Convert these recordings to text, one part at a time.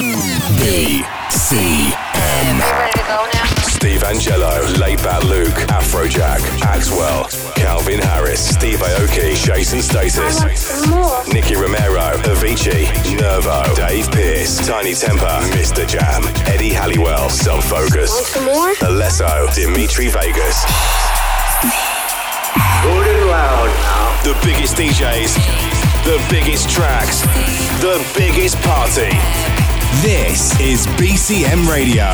BCM. Steve Angello, Bat Luke, Afrojack, Axwell, Calvin Harris, Steve Aoki, Jason Status, Nicky Romero, Avicii, Nervo, Dave Pearce, Tinie Tempah, Mr. Jam, Eddie Halliwell, Some Focus, Alesso, Dimitri Vegas. Good and loud now. The biggest DJs, the biggest tracks, the biggest party. This is BCM Radio.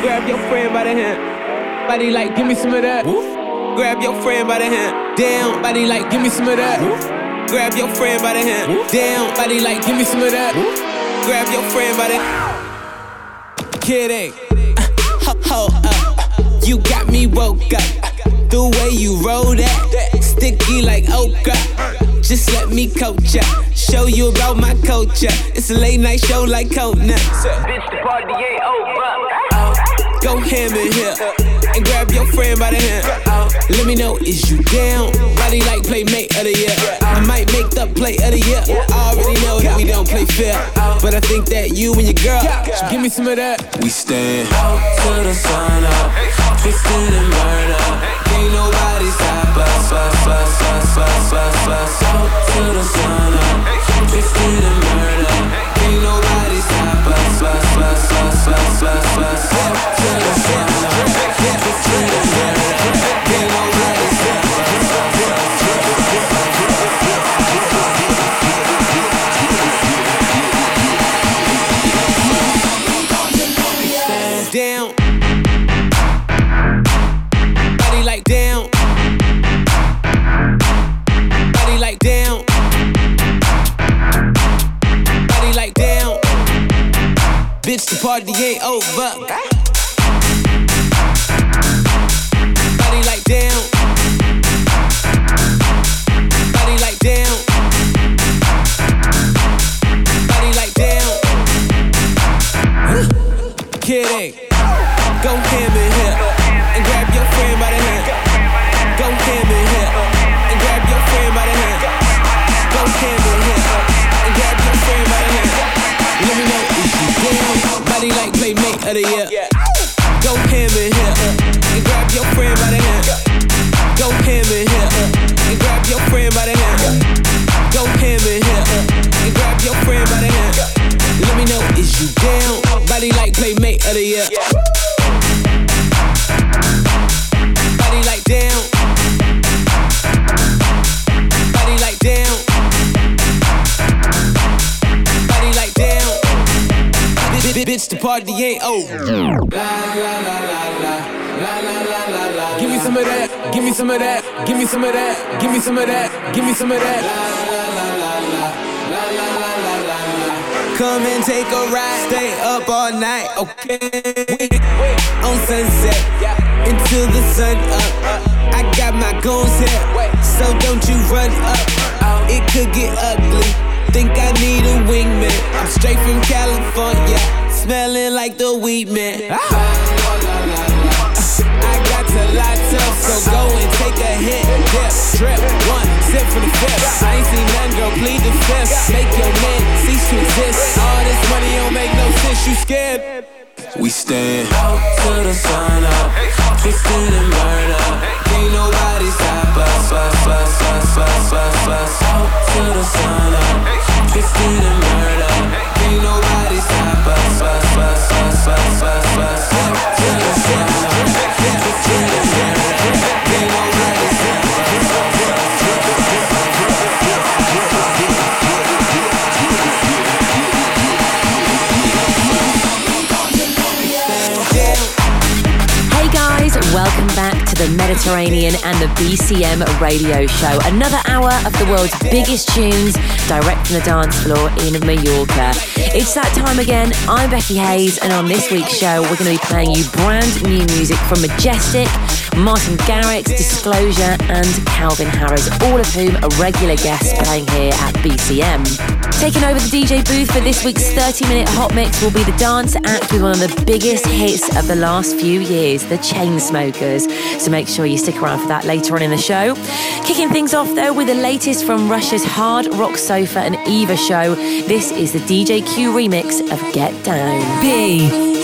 Grab your friend by the hand. Body like, give me some of that. Grab your friend by the hand. Down, body like, give me some of that. Grab your friend by the hand. Down, body like, give me some of that. Grab your friend by the Kidding. Uh, ho, up. You got me woke up. The way you roll that, sticky like okra. Just let me coach ya, show you about my culture. It's a late night show like Conan. Bitch, the party ain't over. Go ham in here and grab your friend by the hand. Let me know, is you down? Body like playmate of the year. I might make the play of the year. I already know that we don't play fair. But I think that you and your girl should give me some of that. We stand out to the sun up, twisted and burn up. Ain't nobody stop the sun up, nobody stop the sun up, Ain't over. Over. Give me some of that. Give me some of that. Give me some of that. Give me some of that. Give me some of that. Come and take a ride, stay up all night, okay? On sunset, until the sun up. I got my goons here, so don't you run up. It could get ugly. Think I need a wingman. I'm straight from California, smelling like the weed man. Ah. I got to light up, so go and take a hit. Dip, drip, one sip for the fifth. I ain't seen none, girl, plead the fifth. Make your man cease to exist. All this money don't make no sense, you scared. We stand out to the sun up, twisted Mediterranean and the BCM radio show. Another hour of the world's biggest tunes direct from the dance floor in Mallorca. It's that time again. I'm Becky Hayes, and on this week's show, we're going to be playing you brand new music from Majestic, Martin Garrix, Disclosure, and Calvin Harris, all of whom are regular guests playing here at BCM. Taking over the DJ booth for this week's 30 minute hot mix will be the dance act with one of the biggest hits of the last few years, the Chainsmokers. So make sure you stick around for that later on in the show. Kicking things off though with the latest from Russia's Hard Rock Sofa and Eva show. This is the DJ Q remix of Get Down. B.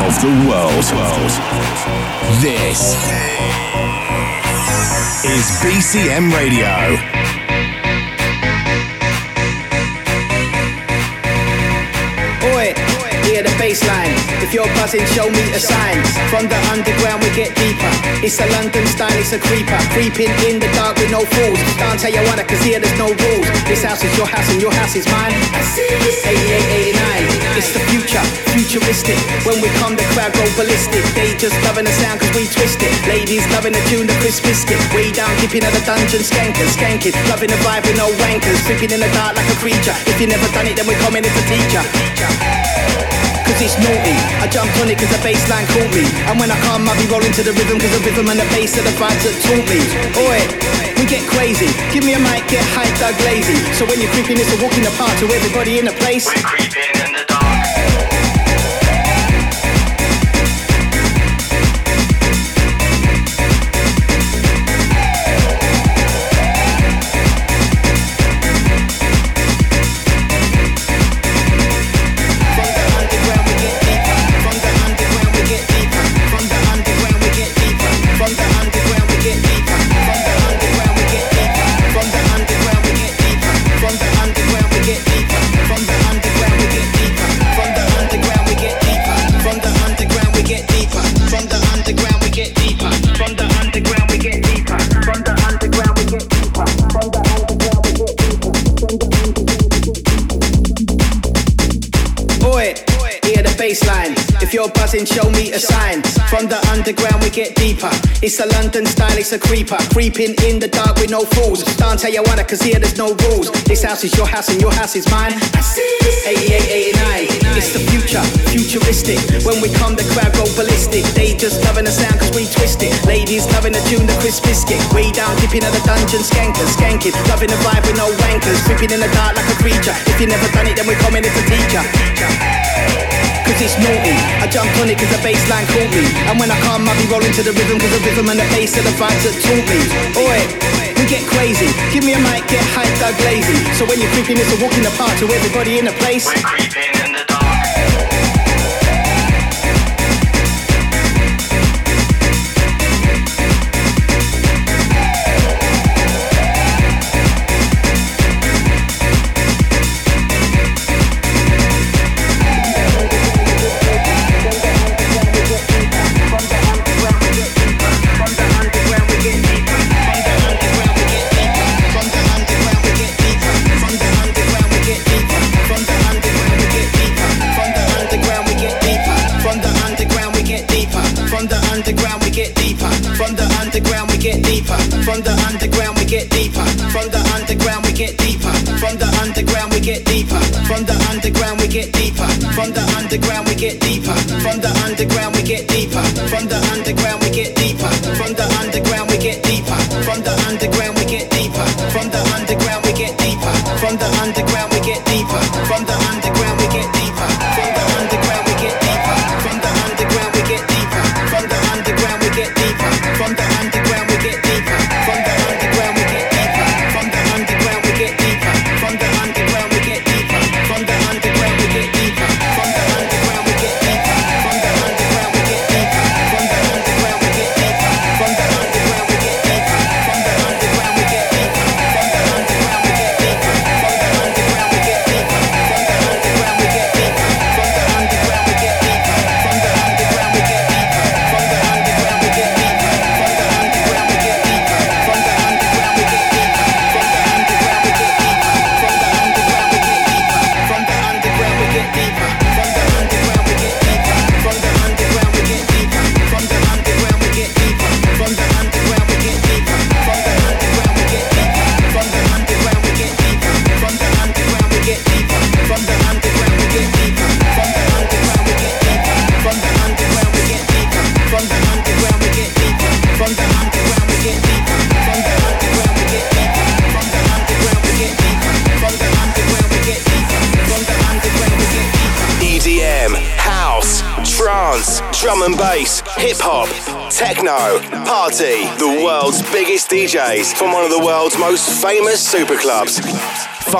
of the world. This is BCM Radio. Hear the bass line. If you're buzzing, show me a sign. From the underground, we get deeper. It's a London style, it's a creeper. Creeping in the dark with no fools. Can't tell you what, cause here there's no rules. This house is your house and your house is mine. 88, 89. It's the future, futuristic. When we come, the crowd go ballistic. They just loving the sound cause we twist it. Ladies loving the tune, the crisp biscuit. Way down, dipping at the dungeon, skanking, skanking. Loving the vibe with no wankers. Creeping in the dark like a creature. If you never done it, then we're coming as a teacher. Cause it's naughty. I jumped on it cause the bassline caught me. And when I come, I'll be rolling to the rhythm cause the rhythm and the bass are the vibes that taught me. Oi, we get crazy. Give me a mic, get hyped, Doug lazy. So when you're creeping, it's a walk in the park to everybody in the place. We're creeping in the dark. Buzzing, show me a sign. From the underground, we get deeper. It's a London style, it's a creeper. Creeping in the dark with no fools. Don't tell you what, cause here there's no rules. This house is your house and your house is mine. 88, 89. It's the future, futuristic. When we come, the crowd go ballistic. They just loving the sound cause we twist it. Ladies loving the tune, the crisp biscuit. Way down, dipping at the dungeon, skanking, skanking. Loving the vibe with no wankers. Creeping in the dark like a creature. If you never done it, then we're coming as a teacher cause it's naughty. I jump on it cause the bassline caught me. And when I come, I'll be rolling to the rhythm cause the rhythm and the bass are the vibes that taught me. Oi, we get crazy. Give me a mic, get hyped, Doug lazy. So when you're creeping, it's a walk in the park to everybody in the place. We're creeping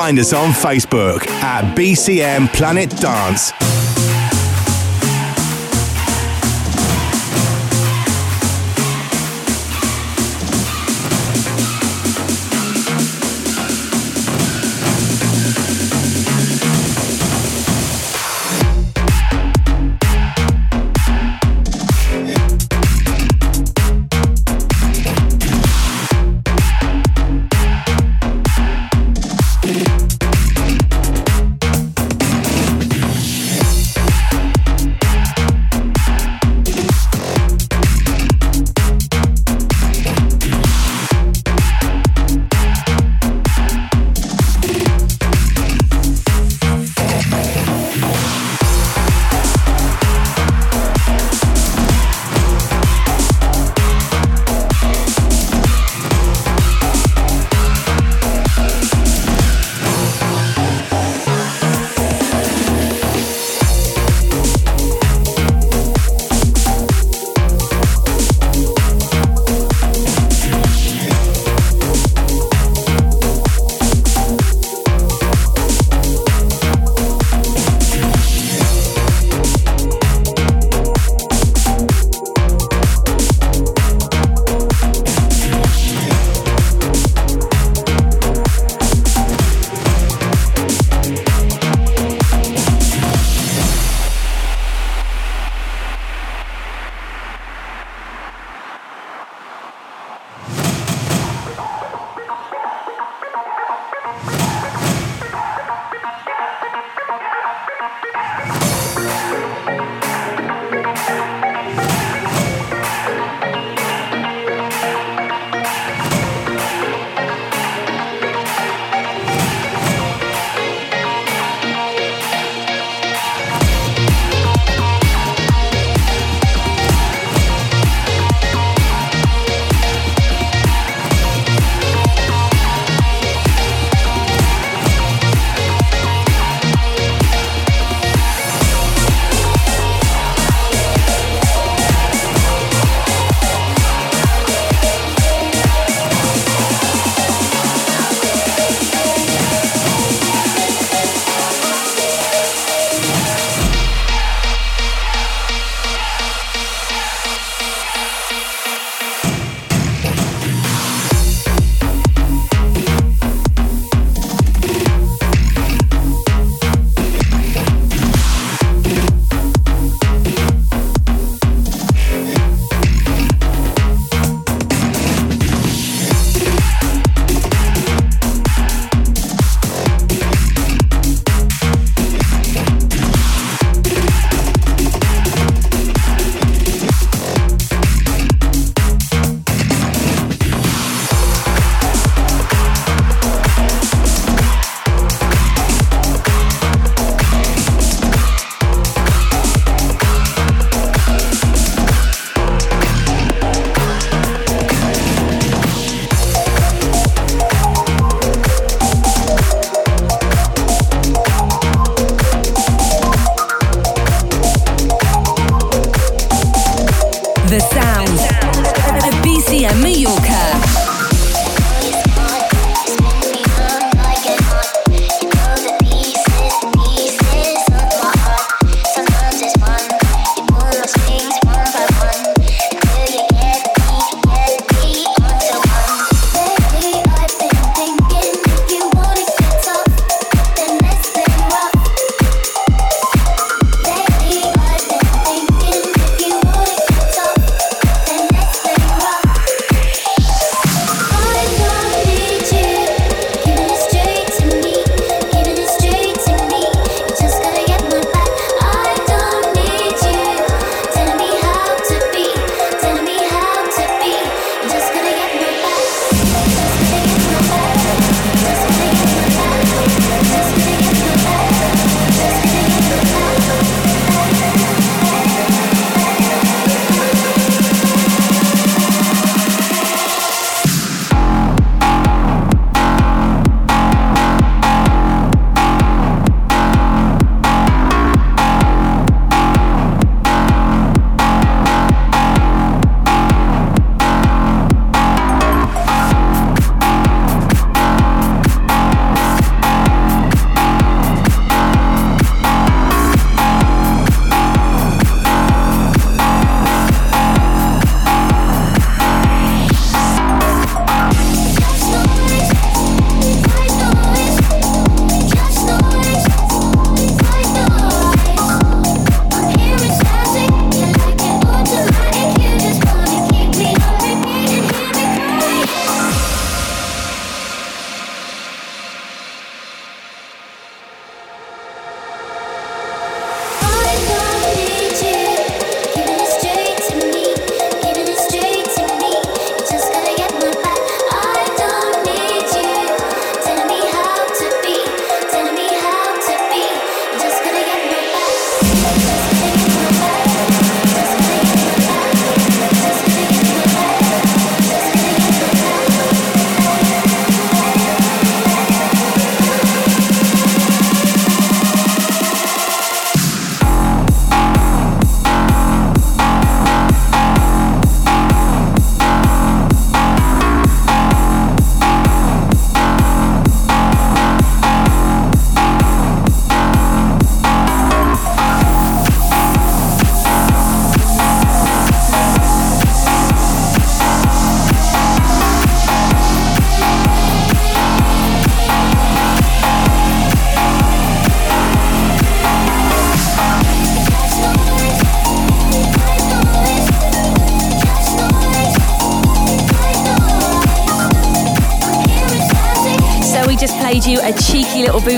Find us on Facebook at BCM Planet Dance.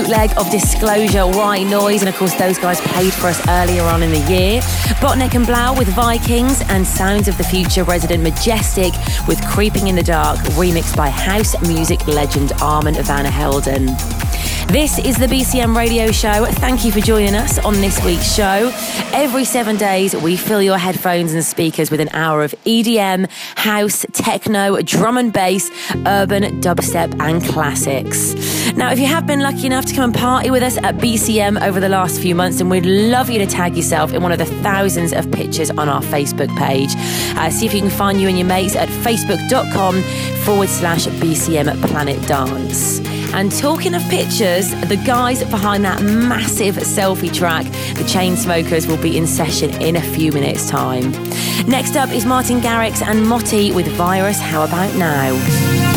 Bootleg of Disclosure, White Noise, and of course, those guys played for us earlier on in the year. Botnek and Blau with Vikings, and Sounds of the Future resident Majestic with Creeping in the Dark, remixed by house music legend Armand Van Helden. This is the BCM Radio Show. Thank you for joining us on this week's show. Every seven days, we fill your headphones and speakers with an hour of EDM, house, techno, drum and bass, urban, dubstep, and classics. Now, if you have been lucky enough to come and party with us at BCM over the last few months, then we'd love you to tag yourself in one of the thousands of pictures on our Facebook page. Uh, see if you can find you and your mates at facebook.com forward slash BCM Planet Dance. And talking of pictures, the guys behind that massive selfie track, the Chainsmokers, will be in session in a few minutes' time. Next up is Martin Garrix and MOTi with Virus How About Now?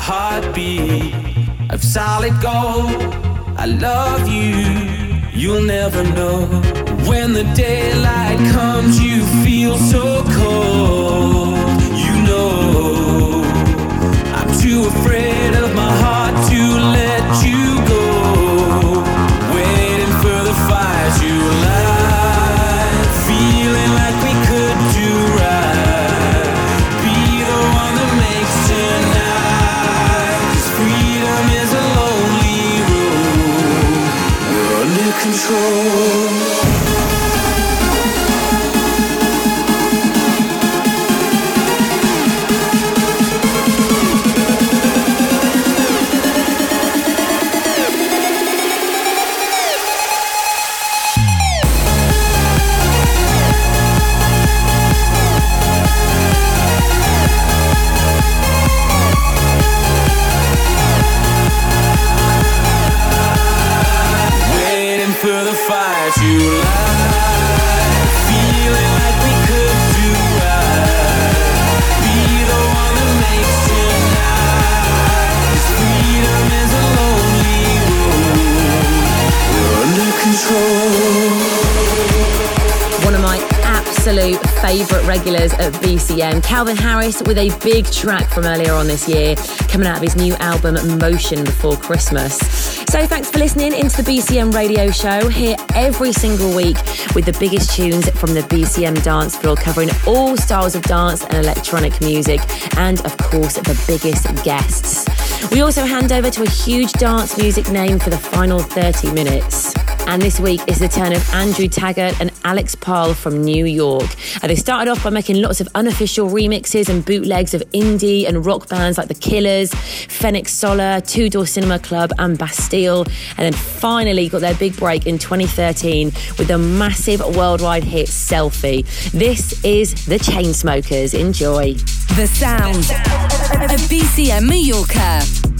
heartbeat of solid gold. I love you, you'll never know. When the daylight comes, you feel so cold. You know, I'm too afraid of my heart. Oh. BCM. Calvin Harris with a big track from earlier on this year, coming out of his new album Motion before Christmas. So thanks for listening into the BCM radio show here every single week with the biggest tunes from the BCM dance floor, covering all styles of dance and electronic music, and of course, the biggest guests. We also hand over to a huge dance music name for the final 30 minutes. And this week is the turn of Andrew Taggart and Alex Pall from New York. Uh, they started off by making lots of unofficial remixes and bootlegs of indie and rock bands like The Killers, Phoenix Solar, Two Door Cinema Club, and Bastille. And then finally got their big break in 2013 with the massive worldwide hit Selfie. This is The Chainsmokers. Enjoy. The sound of BCM New Mallorca.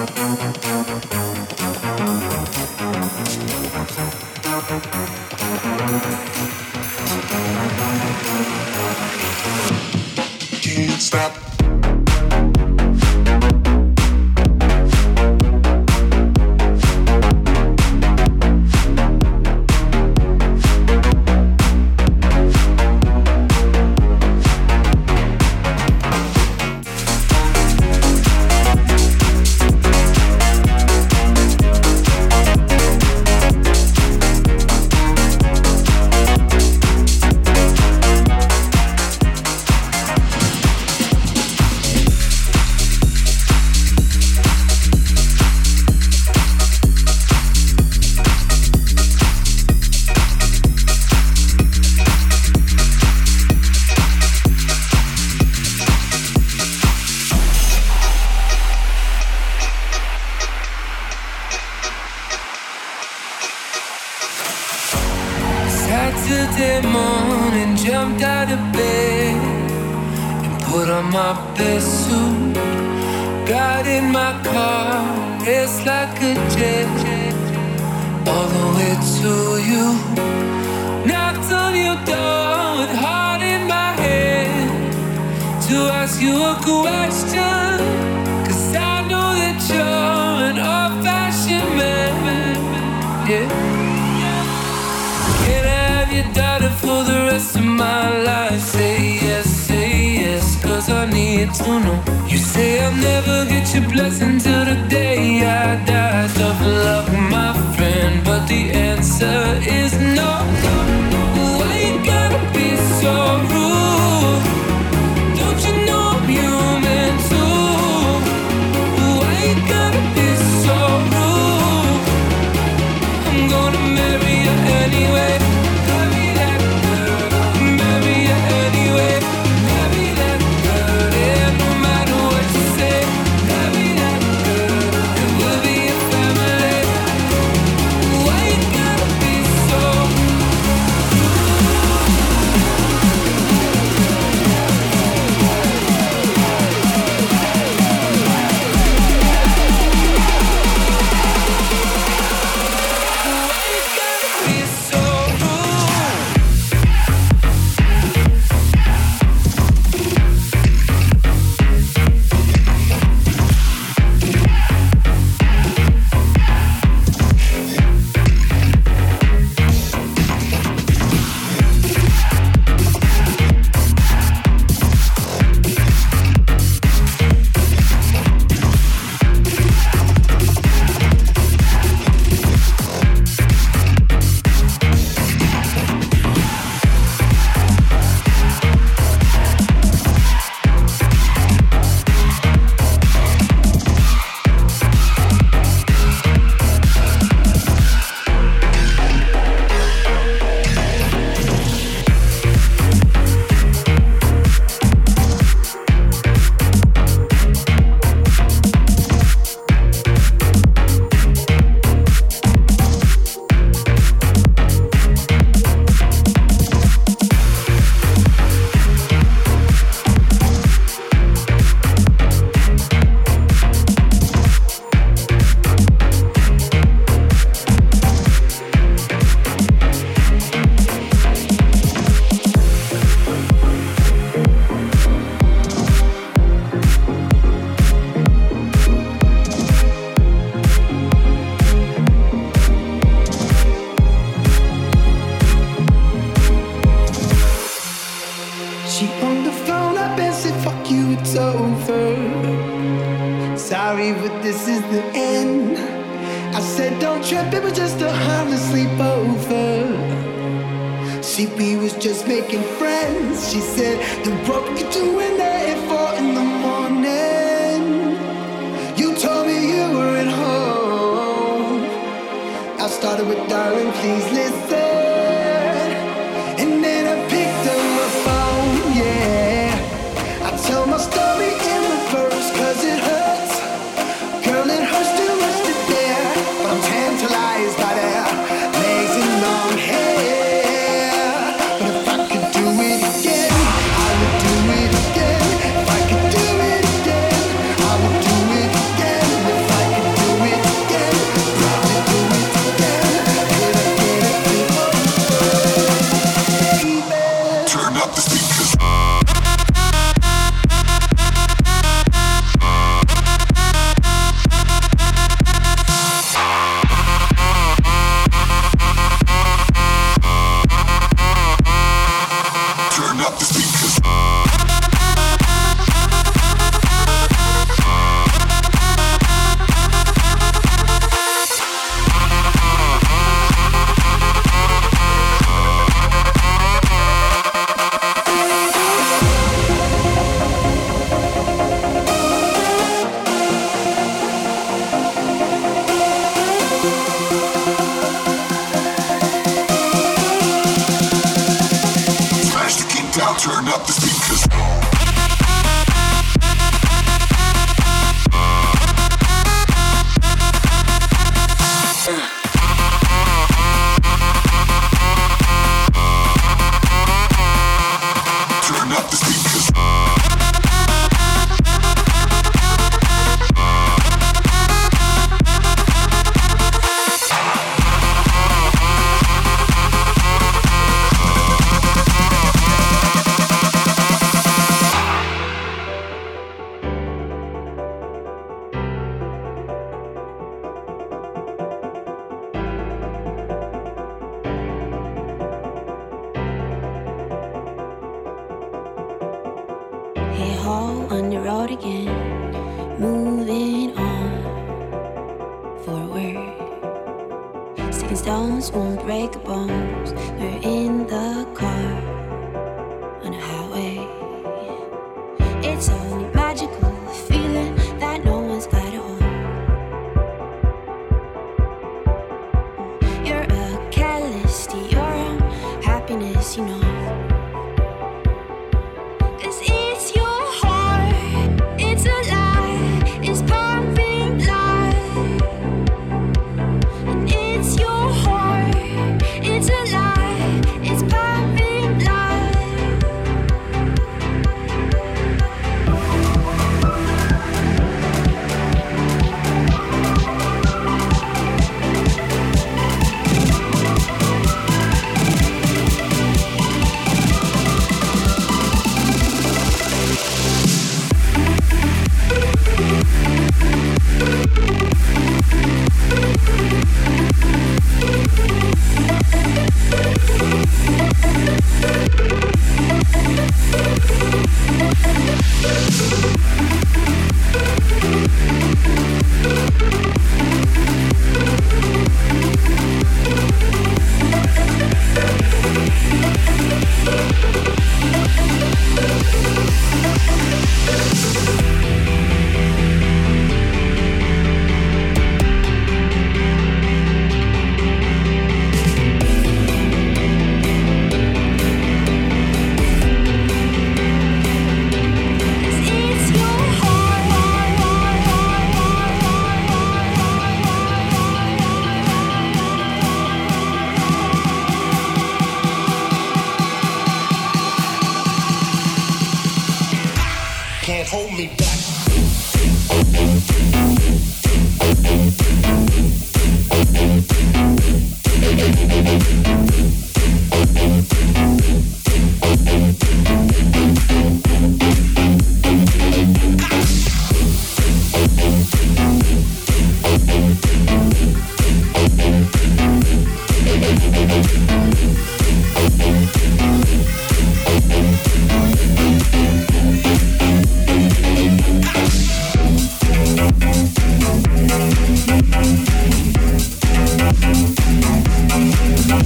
The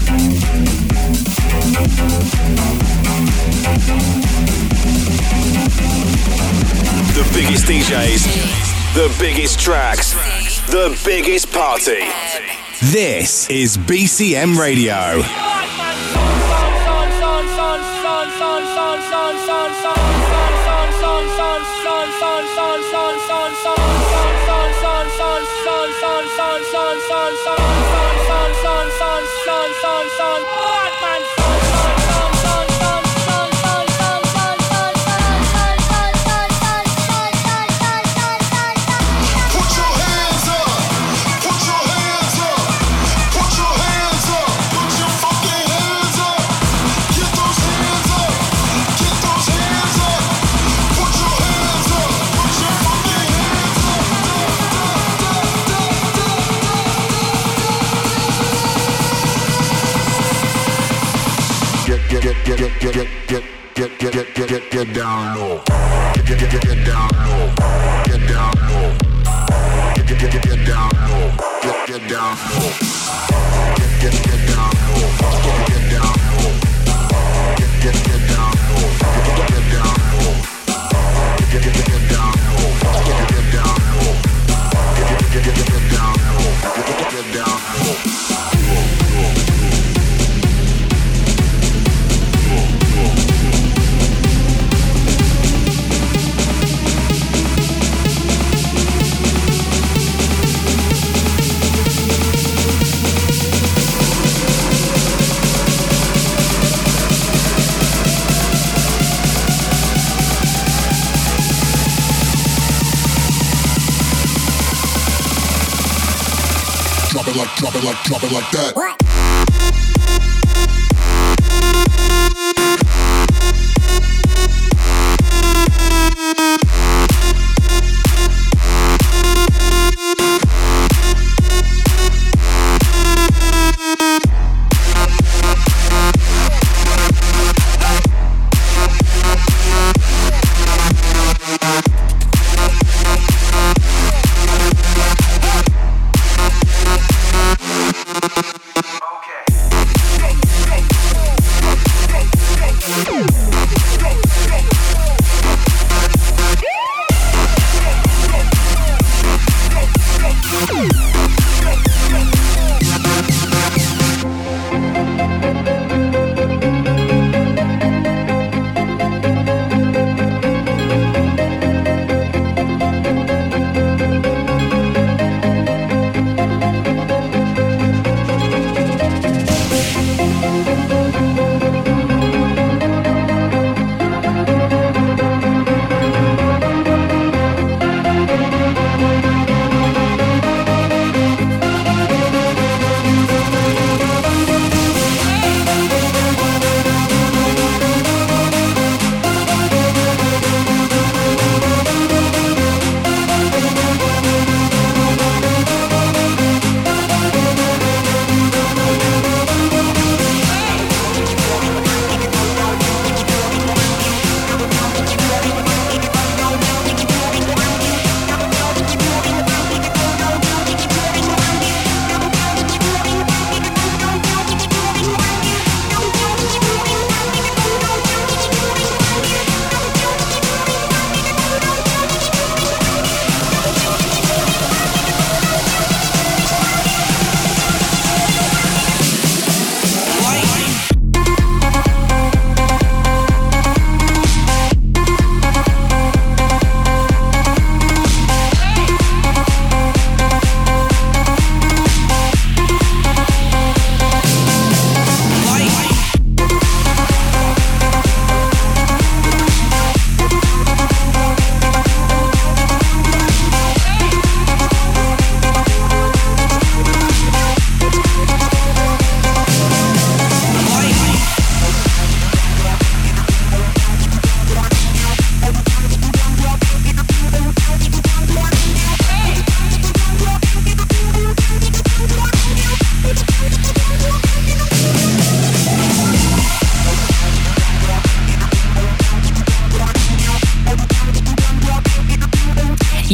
biggest DJs, the biggest tracks, the biggest party. This is BCM Radio. 冠。啊 get down low. Drop it like drop it like that. What?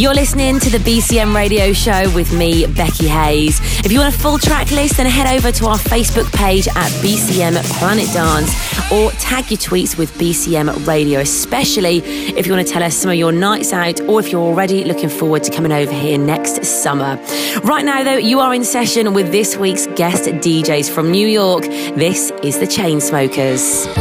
You're listening to the BCM radio show with me, Becky Hayes. If you want a full track list, then head over to our Facebook page at BCM Planet Dance or tag your tweets with BCM Radio, especially if you want to tell us some of your nights out or if you're already looking forward to coming over here next summer. Right now, though, you are in session with this week's guest DJs from New York. This is the Chainsmokers.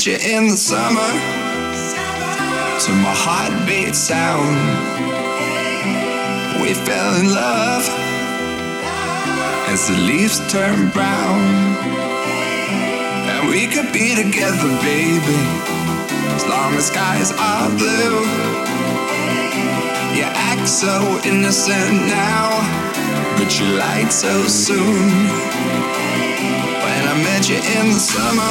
met you in the summer to my heart heartbeat sound. We fell in love as the leaves turn brown. And we could be together, baby, as long as skies are blue. You act so innocent now, but you lied so soon. You in the summer.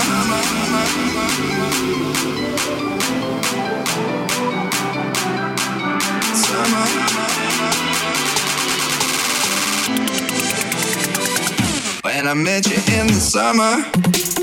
When I met you in the summer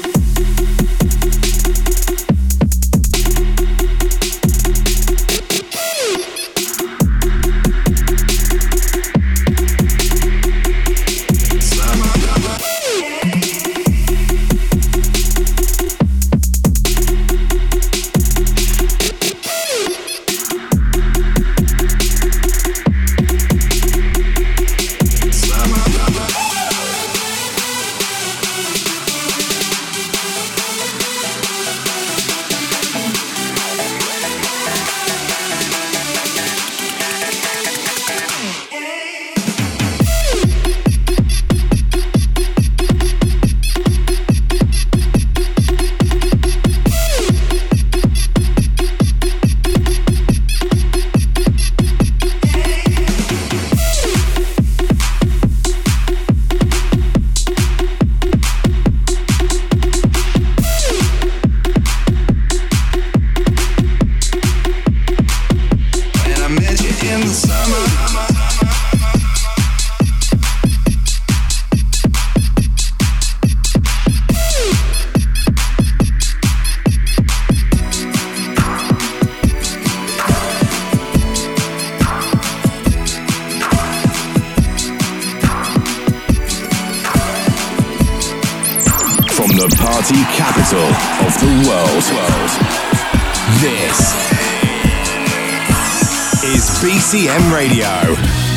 is BCM Radio.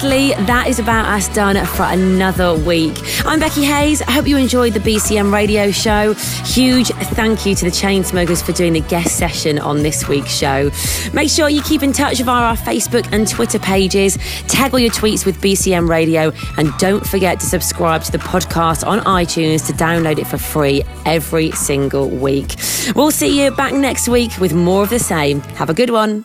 Sadly, that is about us done for another week. I'm Becky Hayes. I hope you enjoyed the BCM radio show. Huge thank you to the Chainsmokers for doing the guest session on this week's show. Make sure you keep in touch via our Facebook and Twitter pages. Tag all your tweets with BCM Radio and don't forget to subscribe to the podcast on iTunes to download it for free every single week. We'll see you back next week with more of the same. Have a good one.